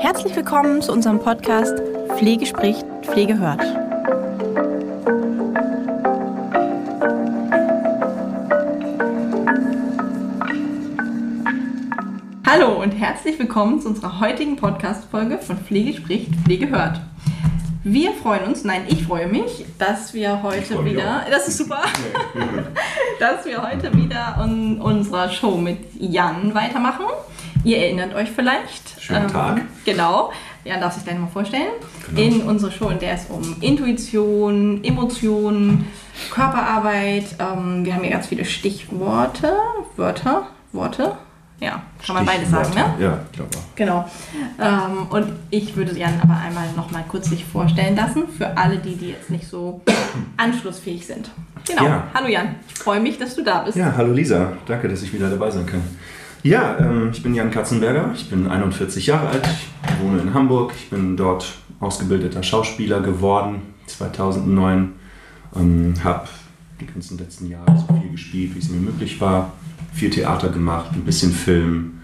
Herzlich willkommen zu unserem Podcast Pflege spricht, Pflege hört. Hallo und herzlich willkommen zu unserer heutigen Podcast-Folge von Pflege spricht, Pflege hört. Wir freuen uns, nein, ich freue mich, dass wir heute wieder, das ist super, dass wir heute wieder in unserer Show mit Jan weitermachen. Ihr erinnert euch vielleicht. Schönen ähm, Tag. Genau. Jan darf sich gleich mal vorstellen. Genau. In unserer Show, in der es um Intuition, Emotionen, Körperarbeit, ähm, wir haben hier ganz viele Stichworte, Wörter, Worte, ja, kann man beides sagen, ne? Ja, ich glaube auch. Genau. Ähm, und ich würde Jan aber einmal noch mal kurz sich vorstellen lassen, für alle, die, die jetzt nicht so anschlussfähig sind. Genau. Ja. Hallo Jan, ich freue mich, dass du da bist. Ja, hallo Lisa. Danke, dass ich wieder dabei sein kann. Ja, ähm, ich bin Jan Katzenberger, ich bin 41 Jahre alt, ich wohne in Hamburg, ich bin dort ausgebildeter Schauspieler geworden, 2009, ähm, habe die ganzen letzten Jahre so viel gespielt, wie es mir möglich war. Viel Theater gemacht, ein bisschen Film,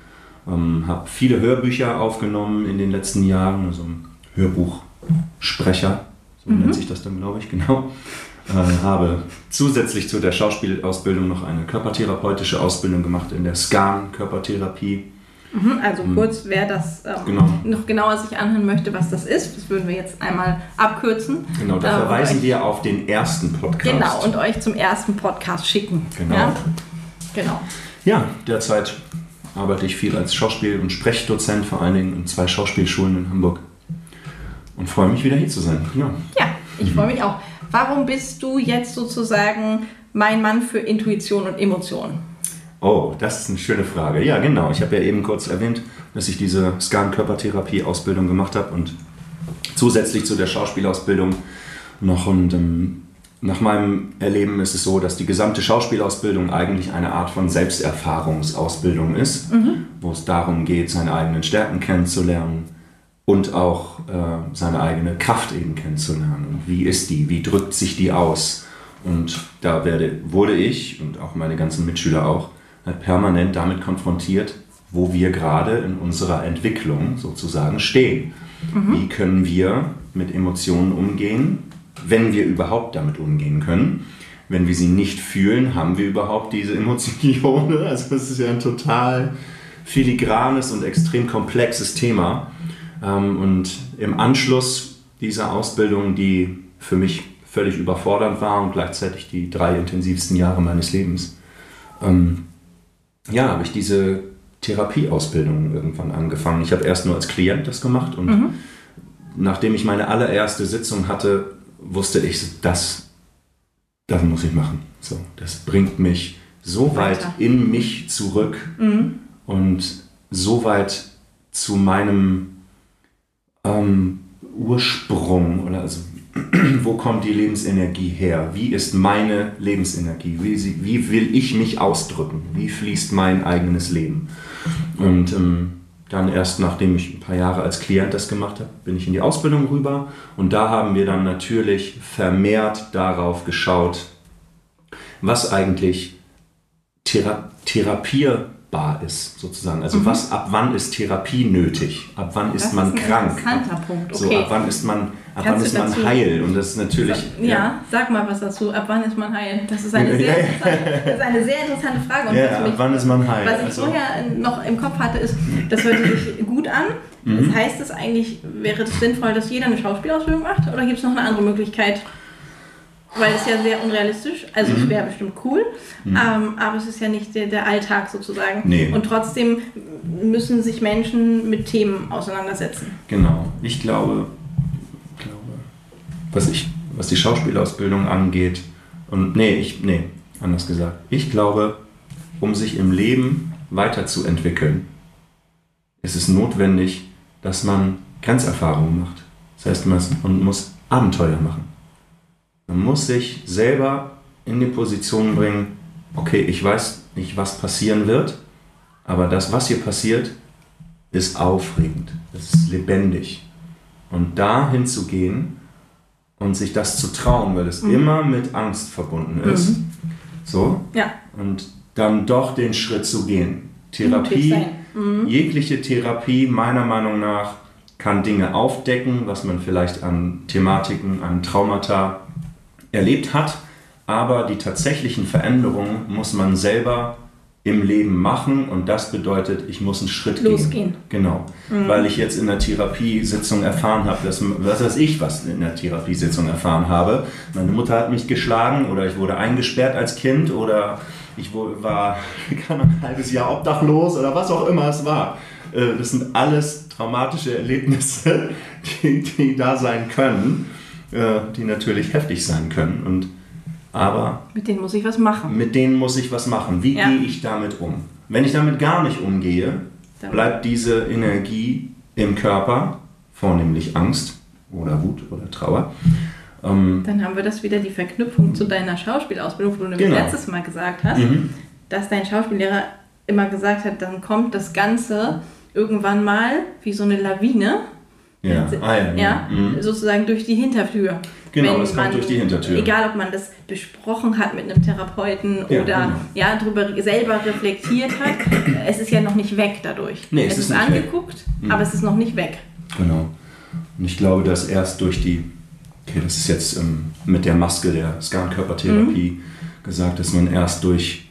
ähm, habe viele Hörbücher aufgenommen in den letzten Jahren, also ein Hörbuchsprecher, so mhm. nennt sich das dann, glaube ich, genau. Äh, habe zusätzlich zu der Schauspielausbildung noch eine körpertherapeutische Ausbildung gemacht in der SCAN-Körpertherapie. Mhm, also mhm. kurz, wer das ähm, genau. noch genauer sich anhören möchte, was das ist, das würden wir jetzt einmal abkürzen. Genau, da äh, verweisen wir auf den ersten Podcast. Genau, und euch zum ersten Podcast schicken. Genau. Ja? Genau. Ja, derzeit arbeite ich viel als Schauspiel- und Sprechdozent, vor allen Dingen in zwei Schauspielschulen in Hamburg. Und freue mich, wieder hier zu sein. Ja, ja ich freue mich auch. Warum bist du jetzt sozusagen mein Mann für Intuition und Emotionen? Oh, das ist eine schöne Frage. Ja, genau. Ich habe ja eben kurz erwähnt, dass ich diese Scan-Körpertherapie-Ausbildung gemacht habe und zusätzlich zu der Schauspielausbildung noch und ähm, nach meinem Erleben ist es so, dass die gesamte Schauspielausbildung eigentlich eine Art von Selbsterfahrungsausbildung ist, mhm. wo es darum geht, seine eigenen Stärken kennenzulernen und auch äh, seine eigene Kraft eben kennenzulernen. Wie ist die? Wie drückt sich die aus? Und da werde, wurde ich und auch meine ganzen Mitschüler auch halt permanent damit konfrontiert, wo wir gerade in unserer Entwicklung sozusagen stehen. Mhm. Wie können wir mit Emotionen umgehen? wenn wir überhaupt damit umgehen können. Wenn wir sie nicht fühlen, haben wir überhaupt diese Emotionen. Also das ist ja ein total filigranes und extrem komplexes Thema. Ähm, und im Anschluss dieser Ausbildung, die für mich völlig überfordernd war und gleichzeitig die drei intensivsten Jahre meines Lebens, ähm, ja, habe ich diese Therapieausbildung irgendwann angefangen. Ich habe erst nur als Klient das gemacht und mhm. nachdem ich meine allererste Sitzung hatte, wusste ich, das, das muss ich machen. So, das bringt mich so weit Weiter. in mich zurück mhm. und so weit zu meinem ähm, Ursprung oder also wo kommt die Lebensenergie her? Wie ist meine Lebensenergie? Wie, sie, wie will ich mich ausdrücken? Wie fließt mein eigenes Leben? Und ähm, dann erst nachdem ich ein paar Jahre als Klient das gemacht habe, bin ich in die Ausbildung rüber und da haben wir dann natürlich vermehrt darauf geschaut, was eigentlich thera therapier messbar ist, sozusagen. Also mhm. was, ab wann ist Therapie nötig? Ab wann ist das man ist ein krank? Interessanter Punkt. Okay. So, ab wann ist man, ab wann ist man heil? Und das ist natürlich. Ja, ja, sag mal was dazu. Ab wann ist man heil? Das ist eine sehr, das ist eine sehr interessante Frage. Und ja, ab wann ist man heil? Was ich also, vorher noch im Kopf hatte, ist, das hört sich gut an. Mhm. Das heißt es eigentlich, wäre es sinnvoll, dass jeder eine Schauspielausbildung macht? Oder gibt es noch eine andere Möglichkeit? Weil es ja sehr unrealistisch, also mhm. es wäre bestimmt cool, mhm. ähm, aber es ist ja nicht der, der Alltag sozusagen. Nee. Und trotzdem müssen sich Menschen mit Themen auseinandersetzen. Genau. Ich glaube, glaube was, ich, was die Schauspielausbildung angeht, und nee, ich, nee, anders gesagt, ich glaube, um sich im Leben weiterzuentwickeln, ist es notwendig, dass man Grenzerfahrungen macht. Das heißt, man muss Abenteuer machen. Man muss sich selber in die Position bringen, okay, ich weiß nicht, was passieren wird, aber das, was hier passiert, ist aufregend, es ist lebendig. Und da hinzugehen und sich das zu trauen, weil es mhm. immer mit Angst verbunden ist. Mhm. So. Ja. Und dann doch den Schritt zu gehen. Therapie, mhm. jegliche Therapie meiner Meinung nach kann Dinge aufdecken, was man vielleicht an Thematiken, an Traumata erlebt hat, aber die tatsächlichen Veränderungen muss man selber im Leben machen und das bedeutet, ich muss einen Schritt Losgehen. gehen. Genau. Mhm. Weil ich jetzt in der Therapiesitzung erfahren habe, dass, was weiß ich, was in der Therapiesitzung erfahren habe. Meine Mutter hat mich geschlagen oder ich wurde eingesperrt als Kind oder ich war ein halbes Jahr obdachlos oder was auch immer es war. Äh, das sind alles traumatische Erlebnisse, die, die da sein können, äh, die natürlich heftig sein können. Und aber mit denen muss ich was machen. Mit denen muss ich was machen. Wie ja. gehe ich damit um? Wenn ich damit gar nicht umgehe, Dann bleibt diese Energie im Körper, vornehmlich Angst oder Wut oder Trauer. Ähm, Dann haben wir das wieder die Verknüpfung zu deiner Schauspielausbildung, wo du genau. letztes Mal gesagt hast, mhm. dass dein Schauspiellehrer immer gesagt hat, dann kommt das Ganze irgendwann mal wie so eine Lawine. Ja, ah, ja, ja mhm. sozusagen durch die Hintertür. Genau, es kommt durch die Hintertür. Egal, ob man das besprochen hat mit einem Therapeuten ja, oder genau. ja, darüber selber reflektiert hat, es ist ja noch nicht weg dadurch. Nee, es, es ist, ist angeguckt, mhm. aber es ist noch nicht weg. Genau. Und ich glaube, dass erst durch die, okay, das ist jetzt ähm, mit der Maske der Scan-Körpertherapie mhm. gesagt, dass man erst durch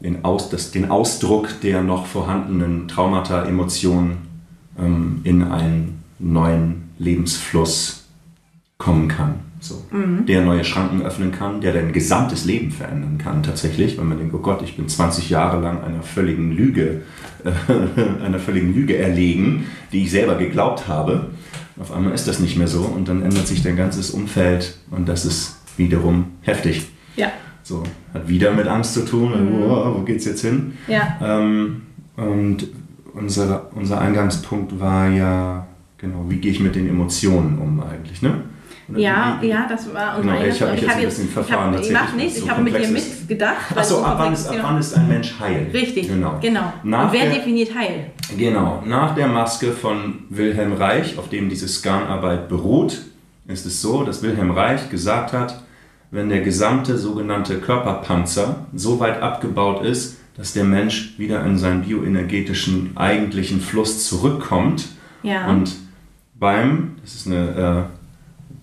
den, Aus, das, den Ausdruck der noch vorhandenen Traumata, Emotionen ähm, in einen neuen Lebensfluss kommen kann. So. Mhm. Der neue Schranken öffnen kann, der dein gesamtes Leben verändern kann tatsächlich, wenn man denkt, oh Gott, ich bin 20 Jahre lang einer völligen Lüge, äh, einer völligen Lüge erlegen, die ich selber geglaubt habe. Auf einmal ist das nicht mehr so und dann ändert sich dein ganzes Umfeld und das ist wiederum heftig. Ja. So, hat wieder mit Angst zu tun, mhm. oh, wo geht's jetzt hin? Ja. Ähm, und unser, unser Eingangspunkt war ja, genau, wie gehe ich mit den Emotionen um eigentlich, ne? ja, ja, das war genau, Ich habe mich jetzt ein bisschen verfahren. Ich, hab, ich nichts, so ich habe mit dir mitgedacht. Achso, ab, wann ist, ab wann ist ein Mensch heil? Richtig, genau. genau. Nach Und wer der, definiert heil? Genau, nach der Maske von Wilhelm Reich, auf dem diese Scanarbeit beruht, ist es so, dass Wilhelm Reich gesagt hat, wenn der gesamte sogenannte Körperpanzer so weit abgebaut ist, dass der Mensch wieder in seinen bioenergetischen eigentlichen Fluss zurückkommt ja. und beim, das ist eine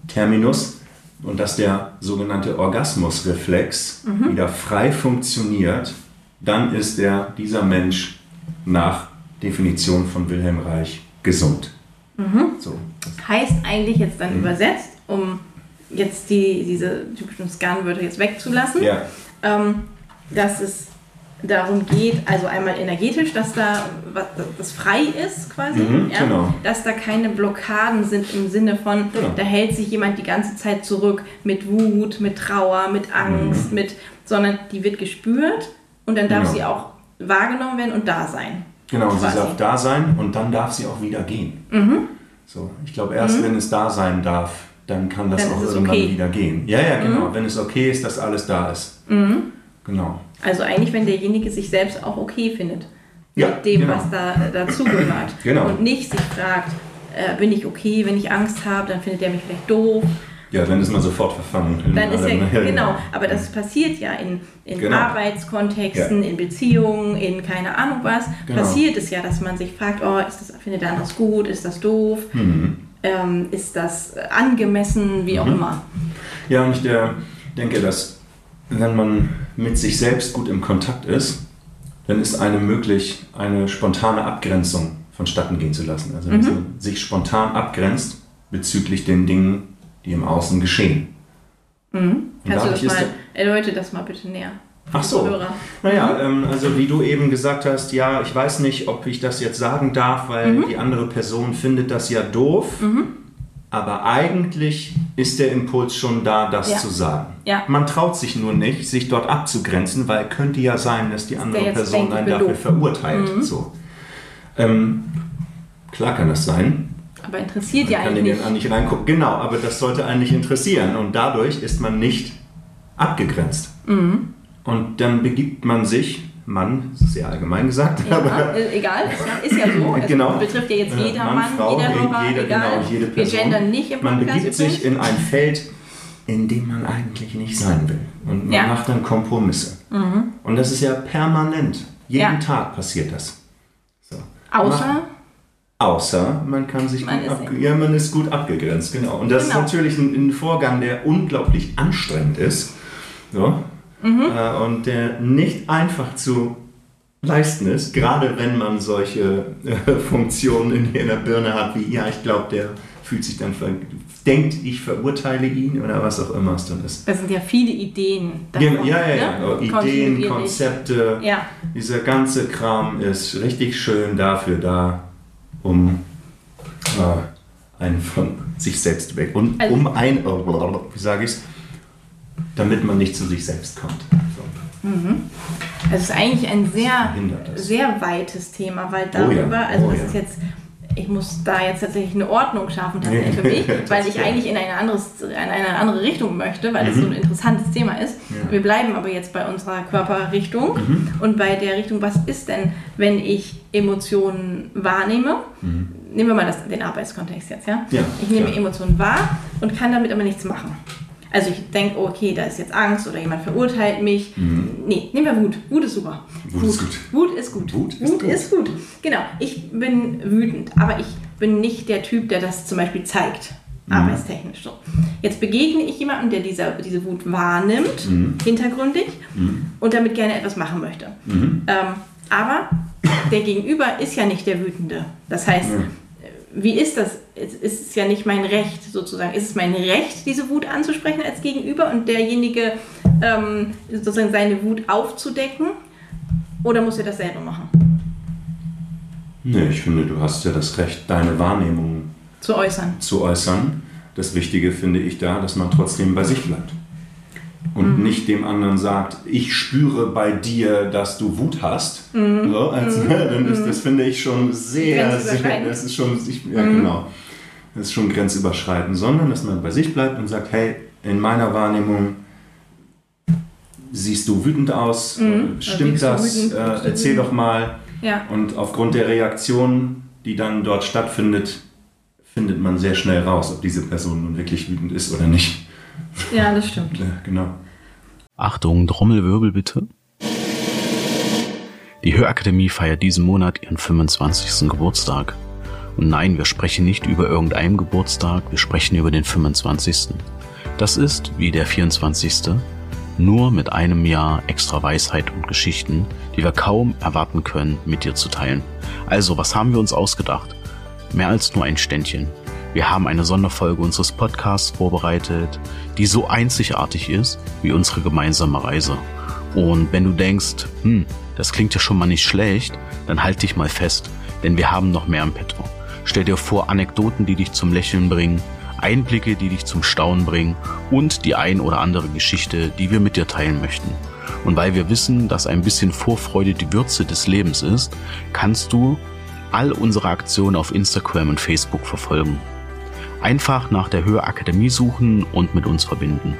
äh, Terminus und dass der sogenannte Orgasmusreflex mhm. wieder frei funktioniert, dann ist der, dieser Mensch nach Definition von Wilhelm Reich gesund. Mhm. So. Heißt eigentlich jetzt dann mhm. übersetzt, um jetzt die, diese typischen Scan-Wörter jetzt wegzulassen, ja. ähm, dass es darum geht, also einmal energetisch, dass da was, das frei ist quasi, mhm, ja? genau. dass da keine Blockaden sind im Sinne von, genau. da hält sich jemand die ganze Zeit zurück mit Wut, mit Trauer, mit Angst, mhm. mit, sondern die wird gespürt und dann darf genau. sie auch wahrgenommen werden und da sein. Genau, und sie darf da sein und dann darf sie auch wieder gehen. Mhm. So, ich glaube, erst mhm. wenn es da sein darf, dann kann das dann auch irgendwann okay. wieder gehen. Ja, ja, genau. Mhm. Wenn es okay ist, dass alles da ist. Mhm. Genau. Also eigentlich, wenn derjenige sich selbst auch okay findet. Ja, mit dem, genau. was da dazugehört. genau. Und nicht sich fragt, äh, bin ich okay, wenn ich Angst habe, dann findet er mich vielleicht doof. Ja, dann ist man sofort verfangen. Dann ist ja, genau, genau, aber das passiert ja in, in genau. Arbeitskontexten, ja. in Beziehungen, in keine Ahnung was. Genau. Passiert es ja, dass man sich fragt, oh, ist das, findet der andere gut, ist das doof, mhm. ähm, ist das angemessen, wie auch mhm. immer. Ja, und ich denke, dass wenn man mit sich selbst gut im Kontakt ist, dann ist eine möglich, eine spontane Abgrenzung vonstatten gehen zu lassen. Also, dass mhm. man sich spontan abgrenzt bezüglich den Dingen, die im Außen geschehen. Mhm. Kannst du das mal, erläutere das mal bitte näher. Ach so. Naja, ähm, also wie du eben gesagt hast, ja, ich weiß nicht, ob ich das jetzt sagen darf, weil mhm. die andere Person findet das ja doof. Mhm. Aber eigentlich ist der Impuls schon da, das ja. zu sagen. Ja. Man traut sich nur nicht, sich dort abzugrenzen, weil könnte ja sein, dass die andere Person einen dafür verurteilt. Mhm. So. Ähm, klar kann das sein. Aber interessiert man ja kann eigentlich nicht. nicht reingucken. Genau, aber das sollte eigentlich interessieren. Und dadurch ist man nicht abgegrenzt. Mhm. Und dann begibt man sich Mann, sehr allgemein gesagt. Ja, aber, äh, egal, ist ja, so. Es genau. betrifft ja jetzt jeder Mann, Mann Frau, jeder Hörer, jeder, egal. Genau, jede Person. Wir gendern nicht im Man begibt sich in ein Feld, in dem man eigentlich nicht sein will. Und man ja. macht dann Kompromisse. Mhm. Und das ist ja permanent. Jeden ja. Tag passiert das. So. Außer? Außer man kann sich Man gut ist ab, eben- ja, man ist gut abgegrenzt, genau. Und das Genau. ist natürlich ein, ein Vorgang, der unglaublich anstrengend ist. So. Mhm. Äh, und der nicht einfach zu leisten ist, gerade wenn man solche äh, Funktionen in der Birne hat wie ja, ich glaube, der fühlt sich dann ver denkt, ich verurteile ihn oder was auch immer es dann ist. Das sind ja viele Ideen. Ja, davon, ja, ja, ne? ja. Ideen. Konzepte, Ja, dieser ganze Kram ist richtig schön dafür da, um äh, einen von sich selbst weg und Also- um ein, wie sage ich es, damit man nicht zu sich selbst kommt. So. es ist eigentlich ein sehr, sehr weites Thema, weil Oh ja, darüber, also oh das ja. ist jetzt, ich muss da jetzt tatsächlich eine Ordnung schaffen tatsächlich für mich, weil ich eigentlich in eine, anderes, in eine andere Richtung möchte, weil es so ein interessantes Thema ist. Mhm. Ja. Mhm. Wir bleiben aber jetzt bei unserer Körperrichtung und bei der Richtung, was ist denn, wenn ich Emotionen wahrnehme? Nehmen wir mal das, den Arbeitskontext jetzt, ja? Mhm. Ich nehme. Emotionen wahr und kann damit aber nichts machen. Also ich denke, okay, da ist jetzt Angst oder jemand verurteilt mich. Nee, nehmen wir Wut. Wut ist super. Mhm. Wut ist gut. Wut ist gut. Wut ist Wut gut. ist gut. Genau. Ich bin wütend, aber ich bin nicht der Typ, der das zum Beispiel zeigt. Mhm. Arbeitstechnisch so. Jetzt begegne ich jemandem, der diese, diese Wut wahrnimmt, Mhm. hintergründig, und damit gerne etwas machen möchte. Mhm. Ähm, aber der Gegenüber ist ja nicht der Wütende. Das heißt. Wie ist das? Es ist ja nicht mein Recht sozusagen. Ist es mein Recht, diese Wut anzusprechen als Gegenüber und derjenige ähm, sozusagen seine Wut aufzudecken? Oder muss er das selber machen? Nee, ich finde, du hast ja das Recht, deine Wahrnehmung Zu äußern. zu äußern. Das Wichtige finde ich da, dass man trotzdem bei sich bleibt. Und Mhm. nicht dem anderen sagt, ich spüre bei dir, dass du Wut hast. Mhm. So, als, Dann ist das, finde ich, schon sehr, sehr, das ist schon, ich, ja Mhm. genau, das ist schon grenzüberschreitend, sondern dass man bei sich bleibt und sagt, hey, in meiner Wahrnehmung siehst du wütend aus, Mhm. stimmt Wirkst du das, äh, erzähl doch mal. Ja. Und aufgrund der Reaktion, die dann dort stattfindet, findet man sehr schnell raus, ob diese Person nun wirklich wütend ist oder nicht. Ja, das stimmt. Ja, genau. Achtung, Trommelwirbel bitte. Die Hörakademie feiert diesen Monat ihren 25. Geburtstag. Und nein, wir sprechen nicht über irgendeinen Geburtstag, wir sprechen über den 25. Das ist, wie der 24. nur mit einem Jahr extra Weisheit und Geschichten, die wir kaum erwarten können, mit dir zu teilen. Also, was haben wir uns ausgedacht? Mehr als nur ein Ständchen. Wir haben eine Sonderfolge unseres Podcasts vorbereitet, die so einzigartig ist wie unsere gemeinsame Reise. Und wenn du denkst, hm, das klingt ja schon mal nicht schlecht, dann halt dich mal fest, denn wir haben noch mehr im Petto. Stell dir vor Anekdoten, die dich zum Lächeln bringen, Einblicke, die dich zum Staunen bringen und die ein oder andere Geschichte, die wir mit dir teilen möchten. Und weil wir wissen, dass ein bisschen Vorfreude die Würze des Lebens ist, kannst du all unsere Aktionen auf Instagram und Facebook verfolgen. Einfach nach der Hörakademie suchen und mit uns verbinden.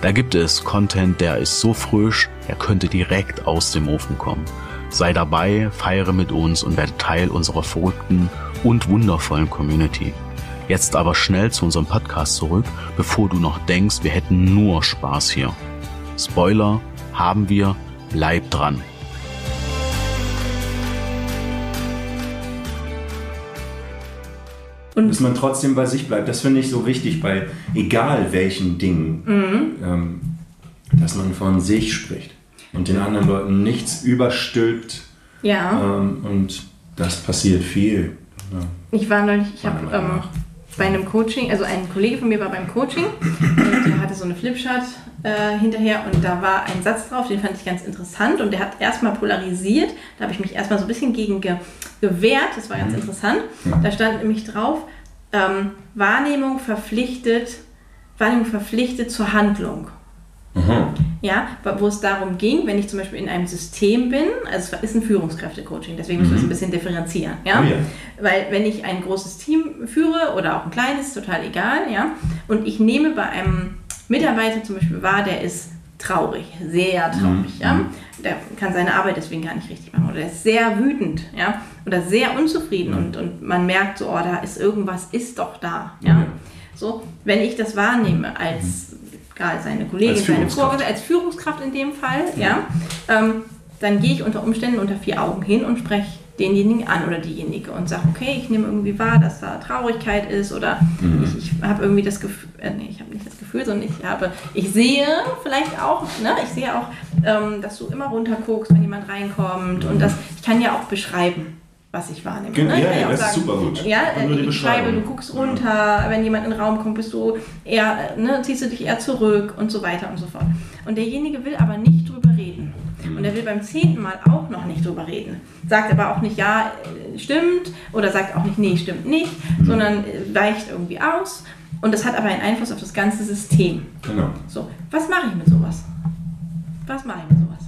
Da gibt es Content, der ist so frisch, er könnte direkt aus dem Ofen kommen. Sei dabei, feiere mit uns und werde Teil unserer verrückten und wundervollen Community. Jetzt aber schnell zu unserem Podcast zurück, bevor du noch denkst, wir hätten nur Spaß hier. Spoiler haben wir, bleib dran. Dass man trotzdem bei sich bleibt, das finde ich so wichtig bei egal welchen Dingen, ähm, dass man von sich spricht und den anderen Leuten nichts überstülpt Ja. ähm, und das passiert viel. Ja. Ich war neulich, ich habe ähm. Bei einem Coaching, also ein Kollege von mir war beim Coaching und der hatte so eine Flipchart äh, hinterher und da war ein Satz drauf, den fand ich ganz interessant und der hat erstmal polarisiert. Da habe ich mich erstmal so ein bisschen gegen ge gewehrt, das war ganz Mhm. interessant. Da stand nämlich drauf, ähm, Wahrnehmung verpflichtet, Wahrnehmung verpflichtet zur Handlung. Mhm. Ja, wo es darum ging, wenn ich zum Beispiel in einem System bin, also es ist ein Führungskräftecoaching, deswegen müssen wir es ein bisschen differenzieren. Ja? Oh ja. Weil wenn ich ein großes Team führe oder auch ein kleines, total egal, ja, und ich nehme bei einem Mitarbeiter zum Beispiel wahr, der ist traurig, sehr traurig, Mhm. ja, der kann seine Arbeit deswegen gar nicht richtig machen oder der ist sehr wütend, ja, oder sehr unzufrieden Mhm. und, und man merkt so, oh, da ist irgendwas, ist doch da, Ja. ja. So, wenn ich das wahrnehme als egal, seine Kollegin, seine. Vorgesetzte, als Führungskraft in dem Fall, ja, ähm, dann gehe ich unter Umständen unter vier Augen hin und spreche denjenigen an oder diejenige und sage, okay, ich nehme irgendwie wahr, dass da Traurigkeit ist oder mhm. ich, ich habe irgendwie das Gefühl, äh, nee, ich habe nicht das Gefühl, sondern ich habe, ich sehe vielleicht auch, ne, ich sehe auch, ähm, dass du immer runter guckst, wenn jemand reinkommt mhm. und das, ich kann ja auch beschreiben was ich wahrnehme. Genau, ne? ja, ja, das sagen, ist super gut. Ja, ich schreibe, du guckst runter, wenn jemand in den Raum kommt, bist du eher, ne, ziehst du dich eher zurück und so weiter und so fort. Und derjenige will aber nicht drüber reden. Mhm. Und er will beim zehnten Mal auch noch nicht drüber reden. Sagt aber auch nicht, ja, äh, stimmt, oder sagt auch nicht, nee, stimmt nicht, mhm. sondern äh, weicht irgendwie aus. Und das hat aber einen Einfluss auf das ganze System. Genau. So, was mache ich mit sowas? Was mache ich mit sowas?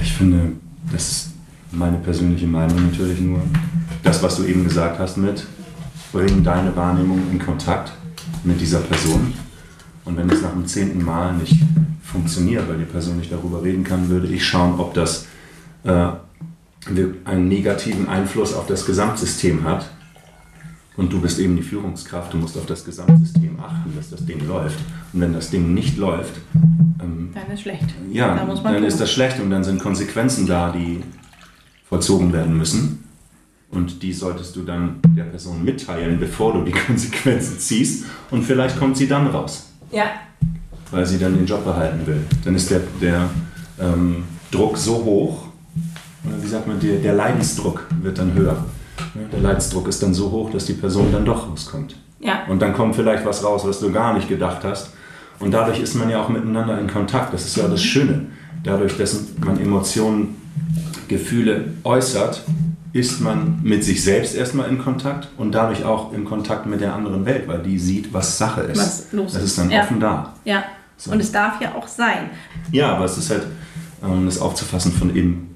Ich finde, das ist meine persönliche Meinung natürlich nur, das, was du eben gesagt hast mit, bring deine Wahrnehmung in Kontakt mit dieser Person. Und wenn es nach dem zehnten Mal nicht funktioniert, weil die Person nicht darüber reden kann, würde ich schauen, ob das äh, einen negativen Einfluss auf das Gesamtsystem hat. Und du bist eben die Führungskraft, du musst auf das Gesamtsystem achten, dass das Ding läuft. Und wenn das Ding nicht läuft, ähm, dann ist schlecht. Ja, da dann ist das schlecht und dann sind Konsequenzen da, die vollzogen werden müssen. Und die solltest du dann der Person mitteilen, bevor du die Konsequenzen ziehst. Und vielleicht kommt sie dann raus. Ja. Weil sie dann den Job behalten will. Dann ist der, der ähm, Druck so hoch, oder wie sagt man, der, der Leidensdruck wird dann höher. Der Leidensdruck ist dann so hoch, dass die Person dann doch rauskommt. Ja. Und dann kommt vielleicht was raus, was du gar nicht gedacht hast. Und dadurch ist man ja auch miteinander in Kontakt. Das ist ja das Schöne. Dadurch, dass man Emotionen Gefühle äußert, ist man mit sich selbst erstmal in Kontakt und dadurch auch in Kontakt mit der anderen Welt, weil die sieht, was Sache ist. Was los das ist dann ja. offen da. Ja, so. und es darf ja auch sein. Ja, aber es ist halt, um das aufzufassen von innen,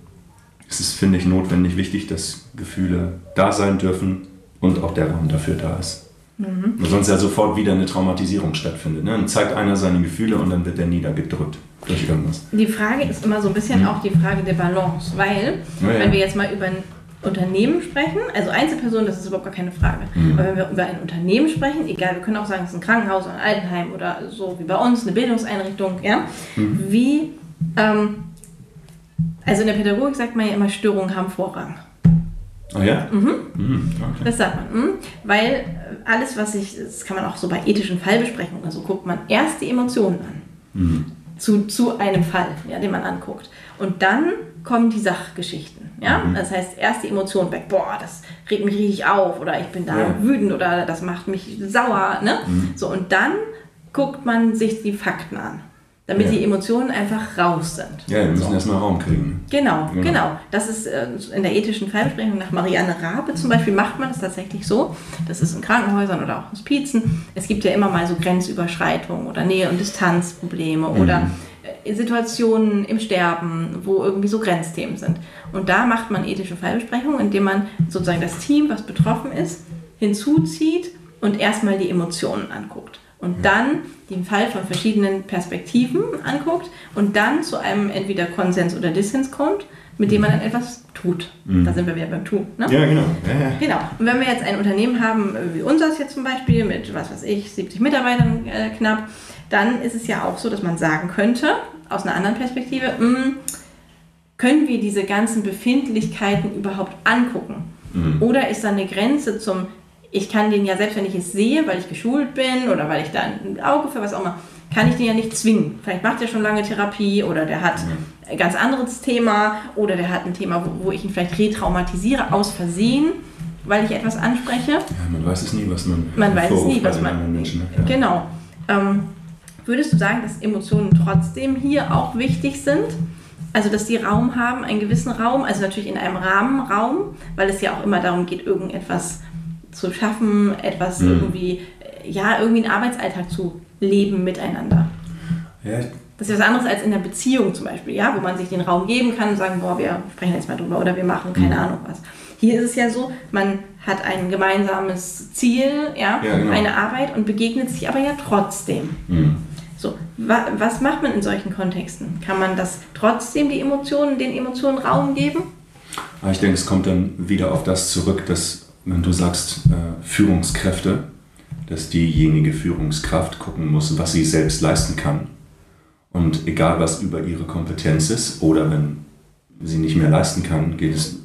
es ist, finde ich, notwendig wichtig, dass Gefühle da sein dürfen und auch der Raum dafür da ist. Mhm. Sonst ja sofort wieder eine Traumatisierung stattfindet. Ne? Dann zeigt einer seine Gefühle und dann wird er niedergedrückt durch irgendwas. Die Frage ist immer so ein bisschen mhm. auch die Frage der Balance, weil, ja, ja. wenn wir jetzt mal über ein Unternehmen sprechen, also Einzelpersonen, das ist überhaupt gar keine Frage. Mhm. Aber wenn wir über ein Unternehmen sprechen, egal, wir können auch sagen, es ist ein Krankenhaus oder ein Altenheim oder so wie bei uns, eine Bildungseinrichtung, ja, mhm. wie, ähm, also in der Pädagogik sagt man ja immer, Störungen haben Vorrang. Oh ja? Mhm. Mhm, okay. Das sagt man. Mhm. Weil alles, was ich, das kann man auch so bei ethischen Fallbesprechungen, also guckt man erst die Emotionen an. Zu, zu einem Fall, ja, den man anguckt. Und dann kommen die Sachgeschichten. Ja? Mhm. Das heißt, erst die Emotionen weg, boah, das regt mich richtig auf oder ich bin da ja. wütend oder das macht mich sauer. Ne? Mhm. So, und dann guckt man sich die Fakten an damit ja. die Emotionen einfach raus sind. Ja, wir müssen so. erstmal Raum kriegen. Genau, genau, genau. Das ist äh, in der ethischen Fallbesprechung nach Marianne Rabe zum Beispiel macht man das tatsächlich so. Das ist in Krankenhäusern oder auch Hospizen. Es gibt ja immer mal so Grenzüberschreitungen oder Nähe- und Distanzprobleme mhm. oder äh, Situationen im Sterben, wo irgendwie so Grenzthemen sind. Und da macht man ethische Fallbesprechungen, indem man sozusagen das Team, was betroffen ist, hinzuzieht und erstmal die Emotionen anguckt und dann den Fall von verschiedenen Perspektiven anguckt und dann zu einem entweder Konsens oder Dissens kommt, mit dem man dann etwas tut. Mhm. Da sind wir wieder beim Tun. Ne? Ja, genau. Ja, ja. Genau. Und wenn wir jetzt ein Unternehmen haben, wie unseres jetzt zum Beispiel, mit, was weiß ich, 70 Mitarbeitern äh, knapp, dann ist es ja auch so, dass man sagen könnte, aus einer anderen Perspektive, mh, hm, können wir diese ganzen Befindlichkeiten überhaupt angucken? Mhm. Oder ist da eine Grenze zum ich kann den ja, selbst wenn ich es sehe, weil ich geschult bin oder weil ich da ein Auge für was auch immer, kann ich den ja nicht zwingen. Vielleicht macht er schon lange Therapie oder der hat ein ganz anderes Thema oder der hat ein Thema, wo, wo ich ihn vielleicht retraumatisiere aus Versehen, weil ich etwas anspreche. Ja, man weiß es nie, was man. Man weiß es nie, was man. Menschen, ne? ja. Genau. Ähm, würdest du sagen, dass Emotionen trotzdem hier auch wichtig sind? Also, dass die Raum haben, einen gewissen Raum, also natürlich in einem Rahmenraum, weil es ja auch immer darum geht, irgendetwas zu schaffen, etwas mhm. irgendwie, ja, irgendwie einen Arbeitsalltag zu leben miteinander. Ja. Das ist was anderes als in der Beziehung zum Beispiel, ja, wo man sich den Raum geben kann und sagen, boah, wir sprechen jetzt mal drüber oder wir machen keine mhm. Ahnung was. Hier ist es ja so, man hat ein gemeinsames Ziel, ja, ja genau. eine Arbeit und begegnet sich aber ja trotzdem. Mhm. So, wa was macht man in solchen Kontexten? Kann man das trotzdem die Emotionen, den Emotionen Raum geben? Ich denke, es kommt dann wieder auf das zurück, dass wenn du sagst äh, Führungskräfte, dass diejenige Führungskraft gucken muss, was sie selbst leisten kann. Und egal was über ihre Kompetenz ist oder wenn sie nicht mehr leisten kann, geht es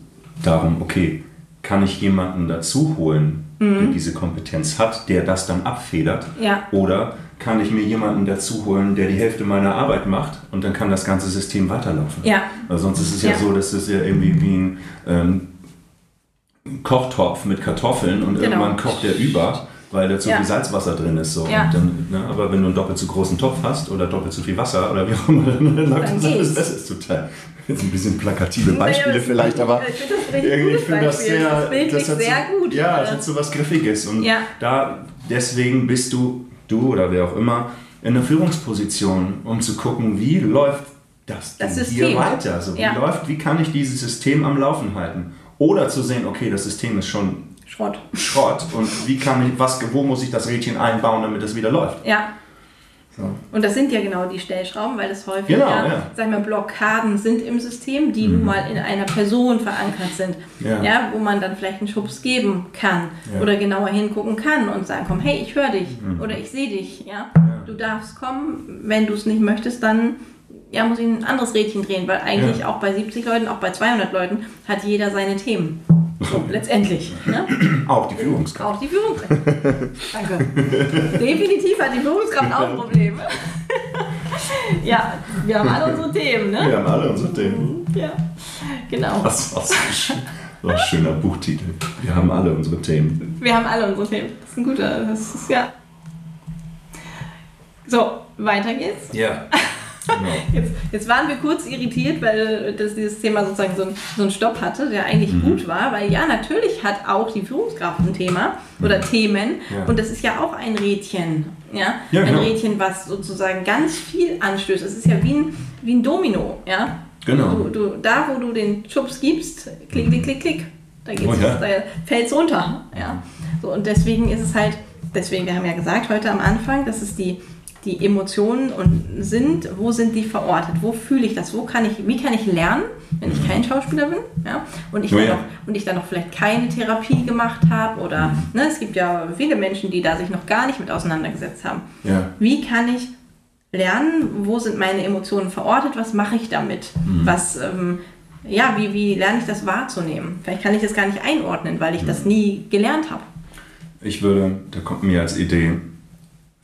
darum, okay, kann ich jemanden dazu holen, der diese Kompetenz hat, der das dann abfedert? Ja. Oder kann ich mir jemanden dazu holen, der die Hälfte meiner Arbeit macht und dann kann das ganze System weiterlaufen? Ja. Weil sonst ist es ja, Ja. so, dass es ja irgendwie wie ein ähm, Kochtopf mit Kartoffeln und Genau. irgendwann kocht der über, weil da zu Ja. viel Salzwasser drin ist. So. Ja. Dann, ne, aber wenn du einen doppelt so großen Topf hast oder doppelt so viel Wasser oder wie auch immer, dann läuft das alles besser. Das ist total. Jetzt ein bisschen plakative Beispiele Naja, das- vielleicht, aber ich finde das das sehr, Das das hat sehr so, gut. Ja, es hat so was Griffiges und Ja. da deswegen bist du, du oder wer auch immer, in einer Führungsposition, um zu gucken, wie läuft das, Das System. hier weiter? Also wie läuft, wie kann ich dieses System am Laufen halten? Oder zu sehen, okay, das System ist schon Schrott. Schrott und wie kann ich, was, wo muss ich das Rädchen einbauen, damit es wieder läuft? Ja. So. Und das sind ja genau die Stellschrauben, weil es häufig Genau, ja, ja. Mhm. Sag ich mal, Blockaden sind im System, die nun mal in einer Person verankert sind. Ja. wo man dann vielleicht einen Schubs geben kann Ja. oder genauer hingucken kann und sagen, komm, hey, ich höre dich Mhm. oder ich sehe dich. Ja? Du darfst kommen, wenn du es nicht möchtest, dann ja, muss ich ein anderes Rädchen drehen, weil eigentlich Ja. auch bei 70 Leuten, auch bei 200 Leuten hat jeder seine Themen. So, letztendlich. Ne? Auch die Führungskraft. Auch die Führungskraft. Danke. Definitiv hat die Führungskraft auch Probleme. ja, wir haben alle unsere Themen, ne? Wir haben alle unsere Themen. Ja, genau. Das war so ein ein schöner Buchtitel. Wir haben alle unsere Themen. Wir haben alle unsere Themen. Das ist ein guter, das ist ja. So, weiter geht's. Ja. Genau. Jetzt, jetzt waren wir kurz irritiert, weil das, dieses Thema sozusagen so, ein, so einen Stopp hatte, der eigentlich Mhm. gut war, weil ja, natürlich hat auch die Führungskraft ein Thema oder Themen. Ja. und das ist ja auch ein Rädchen. Ja? Ja, ein genau. Rädchen, was sozusagen ganz viel anstößt. Es ist ja wie ein, wie ein Domino. Ja? Genau. Du, du, da, wo du den Schubs gibst, klick, klick, klick, klick, da, Oh ja. da fällt es runter. Ja? So, und deswegen ist es halt, deswegen, wir haben ja gesagt heute am Anfang, dass es die, die Emotionen und sind, wo sind die verortet? Wo fühle ich das? Wo kann ich, wie kann ich lernen, wenn ich kein Schauspieler bin? Ja? Und, ich Oh dann ja. noch, und ich dann noch vielleicht keine Therapie gemacht habe oder ne, es gibt ja viele Menschen, die da sich noch gar nicht mit auseinandergesetzt haben. Ja. Wie kann ich lernen, wo sind meine Emotionen verortet, was mache ich damit? Was, ähm, ja, wie, wie lerne ich das wahrzunehmen? Vielleicht kann ich das gar nicht einordnen, weil ich das nie gelernt habe. Ich würde, da kommt mir als Idee,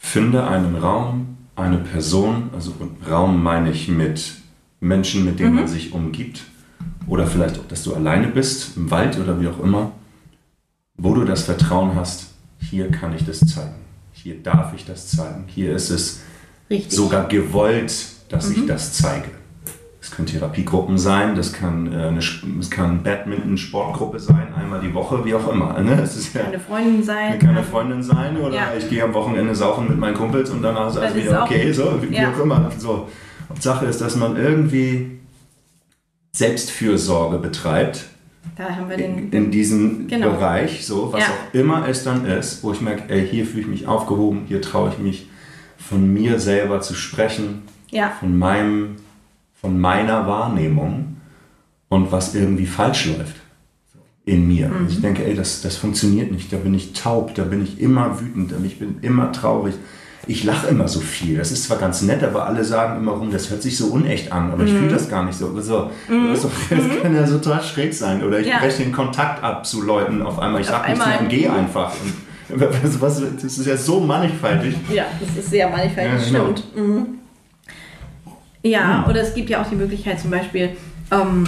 finde einen Raum, eine Person, also Raum meine ich mit Menschen, mit denen man sich umgibt, oder vielleicht auch, dass du alleine bist, im Wald oder wie auch immer, wo du das Vertrauen hast, hier kann ich das zeigen, hier darf ich das zeigen, hier ist es Richtig. sogar gewollt, dass ich das zeige. Können Therapiegruppen sein, das kann äh, eine, es kann Badminton-Sportgruppe sein, einmal die Woche, wie auch immer. Ne? Es ist ja, Eine Freundin sein. kann eine Freundin sein oder Ja. ich gehe am Wochenende saufen mit meinen Kumpels und danach ist alles Das wieder okay, so, wie, Ja. auch immer. So. Hauptsache ist, dass man irgendwie Selbstfürsorge betreibt Da haben wir den. in diesem Genau. Bereich, so was Ja. auch immer es dann ist, wo ich merke, ey, hier fühle ich mich aufgehoben, hier traue ich mich von mir selber zu sprechen, Ja, von meinem, von meiner Wahrnehmung und was irgendwie falsch läuft in mir. Mhm. Ich denke, ey, das, das funktioniert nicht. Da bin ich taub, da bin ich immer wütend, ich bin immer traurig. Ich lache immer so viel. Das ist zwar ganz nett, aber alle sagen immer rum, das hört sich so unecht an, aber ich Mhm. fühle das gar nicht so. so doch- das kann ja so total schräg sein. Oder ich Ja. breche den Kontakt ab zu Leuten auf einmal. Ich Auf sag nichts mehr und gehe einfach. Und, was, was, das ist ja so mannigfaltig. ja, das ist sehr mannigfaltig, Ja, genau. stimmt. Mhm. Ja, oder es gibt ja auch die Möglichkeit zum Beispiel, ähm,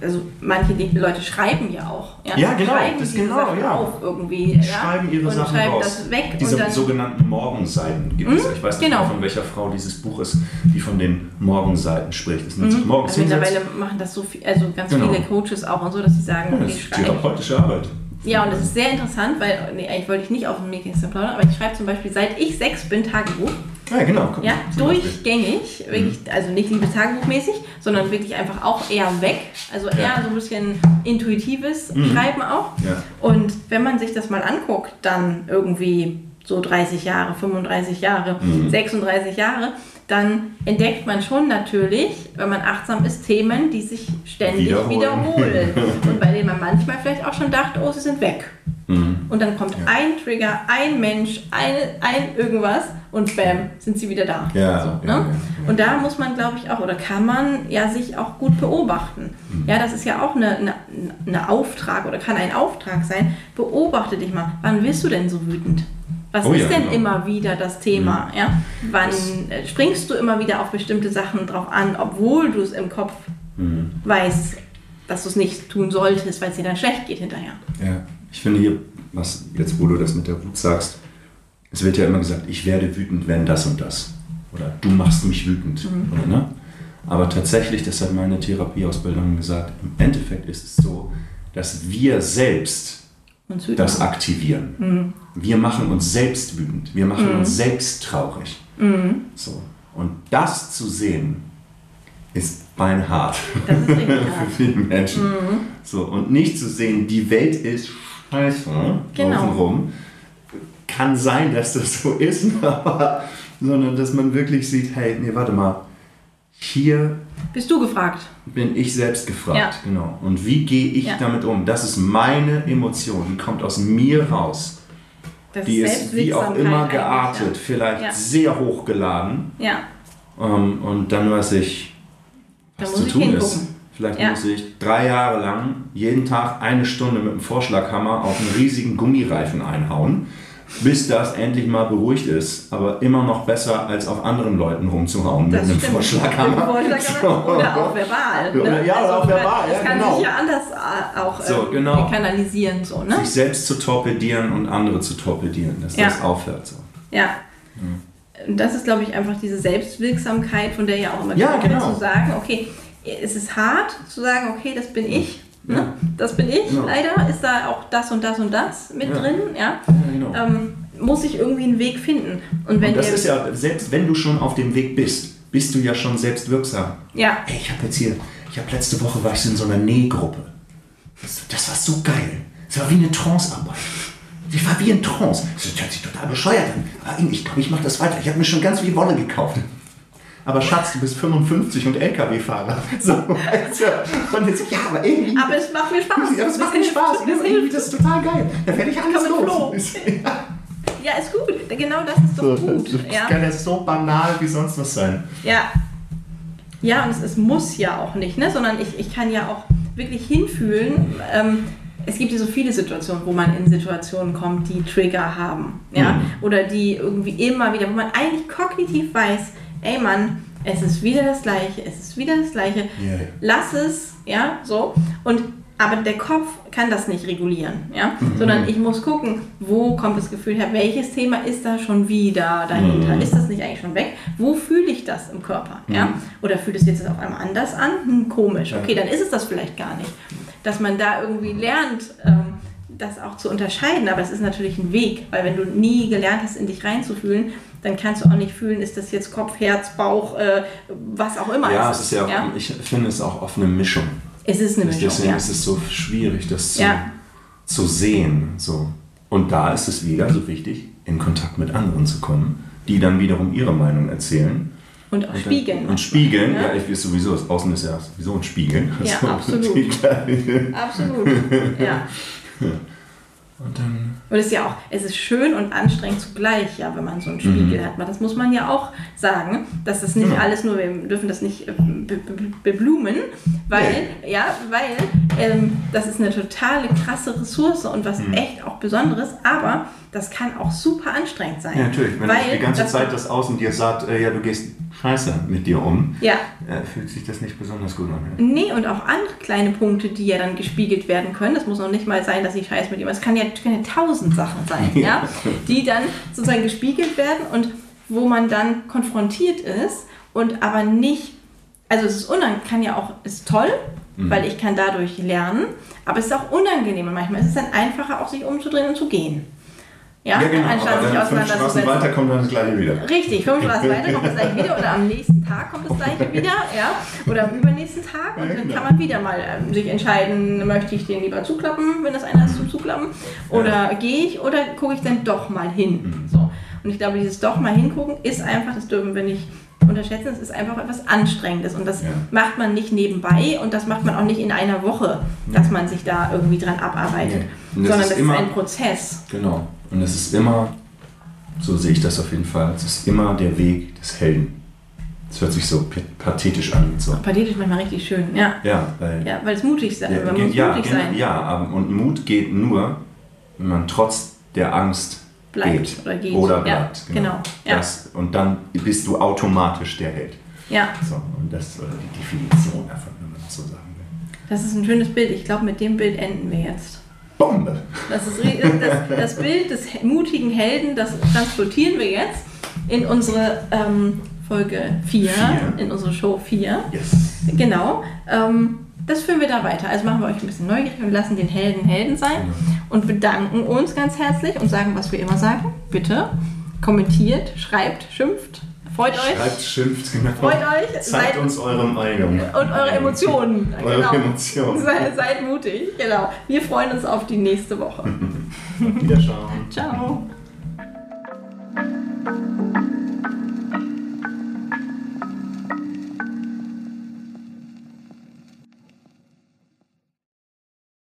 also manche Leute schreiben ja auch. Ja, genau, Schreiben das genau, Sachen ja. auf irgendwie. Ja, schreiben ihre und Sachen schreiben raus. das weg Diese und dann sogenannten Morgenseiten gibt es. Ich weiß nicht genau. von welcher Frau dieses Buch ist, die von den Morgenseiten spricht. Das nennt sich morgens Also mittlerweile hinsetzen. machen das so viel, also ganz Genau. viele Coaches auch und so, dass sie sagen, Ja, okay, das ist therapeutische Arbeit. Ja, und das ist sehr interessant, weil, nee, eigentlich wollte ich nicht auf dem Nähkästchen plaudern, aber ich schreibe zum Beispiel, seit ich sechs bin, Tagebuch. Ja, genau. guck Ja, durchgängig, wirklich, also nicht Liebestagebuchmäßig, sondern wirklich einfach auch eher weg. Also eher Ja. so ein bisschen intuitives Schreiben auch. Ja. Und wenn man sich das mal anguckt, dann irgendwie so 30 Jahre, 35 Jahre, 36 Jahre, dann entdeckt man schon natürlich, wenn man achtsam ist, Themen, die sich ständig Wiederholen. wiederholen. und bei denen man manchmal vielleicht auch schon dachte, oh, sie sind weg. Mhm. Und dann kommt ein Trigger, ein Mensch, eine, ein irgendwas und bam, sind sie wieder da. Ja, so, ja, ne? ja, ja. Und da muss man, glaube ich, auch, oder kann man ja sich auch gut beobachten. Mhm. Ja, das ist ja auch eine, eine, eine Auftrag oder kann ein Auftrag sein. Beobachte dich mal. Wann wirst du denn so wütend? Was Oh ist ja, denn genau. immer wieder das Thema? Ja? Wann äh, springst du immer wieder auf bestimmte Sachen drauf an, obwohl du es im Kopf Mhm. weißt, dass du es nicht tun solltest, weil es dir dann schlecht geht hinterher? Ja, ich finde hier, was jetzt, wo du das mit der Wut sagst, es wird ja immer gesagt, ich werde wütend, wenn das und das. Oder du machst mich wütend. Oder, ne? Aber tatsächlich, das hat meine Therapieausbildung gesagt, im Endeffekt ist es so, dass wir selbst das aktivieren. Wir machen uns selbst wütend. Wir machen uns selbst traurig. So. Und das zu sehen, ist beinhart. Das ist richtig für viele Menschen. So, und nicht zu sehen, die Welt ist scheiße Genau. außenrum. Kann sein, dass das so ist, aber, sondern dass man wirklich sieht, hey, nee, warte mal, hier Bist du gefragt? bin ich selbst gefragt. Ja. Genau. Und wie gehe ich Ja. damit um? Das ist meine Emotion, die kommt aus mir raus. Das Die ist wie auch immer geartet, vielleicht Ja. sehr hochgeladen. Ja. Ähm, und dann weiß ich, Da was muss zu tun hingucken. ist. Vielleicht Ja. muss ich drei Jahre lang jeden Tag eine Stunde mit dem Vorschlaghammer auf einen riesigen Gummireifen einhauen, bis das endlich mal beruhigt ist. Aber immer noch besser, als auf anderen Leuten rumzuhauen mit Das einem stimmt. Vorschlaghammer. Mit Vorschlaghammer. Oder auch verbal. ne? Oder- ja, oder auch verbal, Das ja, kann genau. sich ja anders äh, auch So, ähm, genau. kanalisieren. So, ne? Sich selbst zu torpedieren und andere zu torpedieren, dass Ja. das aufhört. So. Ja. Und das ist, glaube ich, einfach diese Selbstwirksamkeit, von der ja auch immer Ja, genau. zu sagen, okay, es ist hart zu sagen, okay, das bin ich. Ne? Ja. Das bin ich. Ja. Leider ist da auch das und das und das mit Ja. drin. Ja? Genau. Ähm, muss ich irgendwie einen Weg finden. Und wenn Und das ist ja, selbst wenn du schon auf dem Weg bist, bist du ja schon selbst wirksam. ja, Ey, ich habe jetzt hier, ich habe letzte Woche war ich in so einer Nähgruppe. Das, das war so geil. Das war wie eine Trancearbeit. Ich war wie in Trance. Das hört sich total bescheuert an. Aber ich glaube, ich mache das weiter. Ich habe mir schon ganz viel Wolle gekauft. Aber Schatz, du bist 55 und LKW-Fahrer. So, weißt du? Und jetzt, ja, aber irgendwie. aber es macht mir Spaß. ja, das macht mir Spaß. Das irgendwie, das ist total geil. Da werde ich alles los. Ja, Ja, ist gut. Genau das ist doch gut. das Ja. kann ja so banal wie sonst was sein. Ja. Ja, und es, es muss ja auch nicht, ne? sondern ich, ich kann ja auch wirklich hinfühlen. Ähm, es gibt ja so viele Situationen, wo man in Situationen kommt, die Trigger haben. Ja? Mhm. Oder die irgendwie immer wieder, wo man eigentlich kognitiv weiß, ey Mann, es ist wieder das Gleiche, es ist wieder das Gleiche. Ja. Lass es, ja, so. Und aber der Kopf kann das nicht regulieren, ja, sondern ich muss gucken, wo kommt das Gefühl her, welches Thema ist da schon wieder dahinter, Mhm. ist das nicht eigentlich schon weg, wo fühle ich das im Körper, ja, oder fühlt es jetzt auf einmal anders an, hm, komisch, okay, dann ist es das vielleicht gar nicht, dass man da irgendwie lernt, ähm, das auch zu unterscheiden, aber es ist natürlich ein Weg, weil wenn du nie gelernt hast, in dich reinzufühlen, dann kannst du auch nicht fühlen, ist das jetzt Kopf, Herz, Bauch, äh, was auch immer Ja, es ist ja auch, ich finde es auch oft eine Mischung. Es ist eine Mischung, Deswegen ja. ist es so schwierig, das zu, Ja. zu sehen. So. Und da ist es wieder so wichtig, in Kontakt mit anderen zu kommen, die dann wiederum ihre Meinung erzählen. Und auch Und spiegeln. Dann, und spiegeln, Ja. ja, ich weiß sowieso, das Außen ist ja sowieso ein Spiegel. Ja, Also, absolut. Absolut. Ja. Und dann, Und es ist ja auch, es ist schön und anstrengend zugleich, ja, wenn man so einen Spiegel hat. Das muss man ja auch sagen, dass das nicht Genau. alles nur, wir dürfen das nicht äh, be be beblumen, weil, ja, weil ähm, das ist eine totale krasse Ressource und was echt auch Besonderes, aber das kann auch super anstrengend sein. ja, natürlich, wenn weil die ganze Zeit das Außen dir sagt, äh, ja, du gehst scheiße mit dir um, Ja, äh, fühlt sich das nicht besonders gut an. Nee, und auch andere kleine Punkte, die ja dann gespiegelt werden können. Das muss noch nicht mal sein, dass ich scheiß mit ihm. Es kann ja, können ja tausend Sachen sein, ja, die dann sozusagen gespiegelt werden und wo man dann konfrontiert ist und aber nicht, also es ist unangenehm, kann ja auch, ist toll, weil ich kann dadurch lernen, aber es ist auch unangenehm und manchmal ist es dann einfacher, auch sich umzudrehen und zu gehen. Ja, anstatt sich aber dann fünf Straßen weiter kommt dann das gleiche wieder. Richtig, fünf Straßen weiter kommt das gleiche wieder oder am nächsten Tag kommt das gleiche wieder, ja, oder am übernächsten Tag und dann kann man wieder mal ähm, sich entscheiden, möchte ich den lieber zuklappen, wenn das einer ist zum Zuklappen, oder gehe ich oder gucke ich dann doch mal hin. So. Und ich glaube, dieses doch mal hingucken ist einfach, das dürfen wir nicht unterschätzen. Es ist einfach etwas Anstrengendes und das Ja. macht man nicht nebenbei und das macht man auch nicht in einer Woche, dass man sich da irgendwie dran abarbeitet. Und das sondern ist das ist ein Prozess. Genau. Und es ist immer, so sehe ich das auf jeden Fall, es ist immer der Weg des Helden. Es hört sich so pathetisch an. und So. Pathetisch manchmal richtig schön, ja. Ja, weil Ja, weil es mutig sein, Ja, man muss ja, mutig sein. ja, und Mut geht nur, wenn man trotz der Angst Bleibt geht. oder geht. Oder Ja, bleibt. genau. Ja. Das, und dann bist du automatisch der Held. Ja, So, und das ist die Definition davon, wenn man das so sagen will. das ist ein schönes Bild. Ich glaube, mit dem Bild enden wir jetzt. Bombe! Das, ist, das, das Bild des mutigen Helden, das transportieren wir jetzt in unsere ähm, Folge 4, Vier. in unsere Show 4. Yes. Genau. Ähm, das führen wir da weiter. Also machen wir euch ein bisschen neugierig und lassen den Helden Helden sein Genau. und bedanken uns ganz herzlich und sagen, was wir immer sagen. Bitte kommentiert, schreibt, schimpft, freut euch Schreibt, schimpft, genau. Freut euch, Zeigt seid- uns eure Meinung. und eure Emotionen. Eure genau. Emotionen. Seid, seid mutig. Genau. Wir freuen uns auf die nächste Woche. Wiederschauen. Ciao.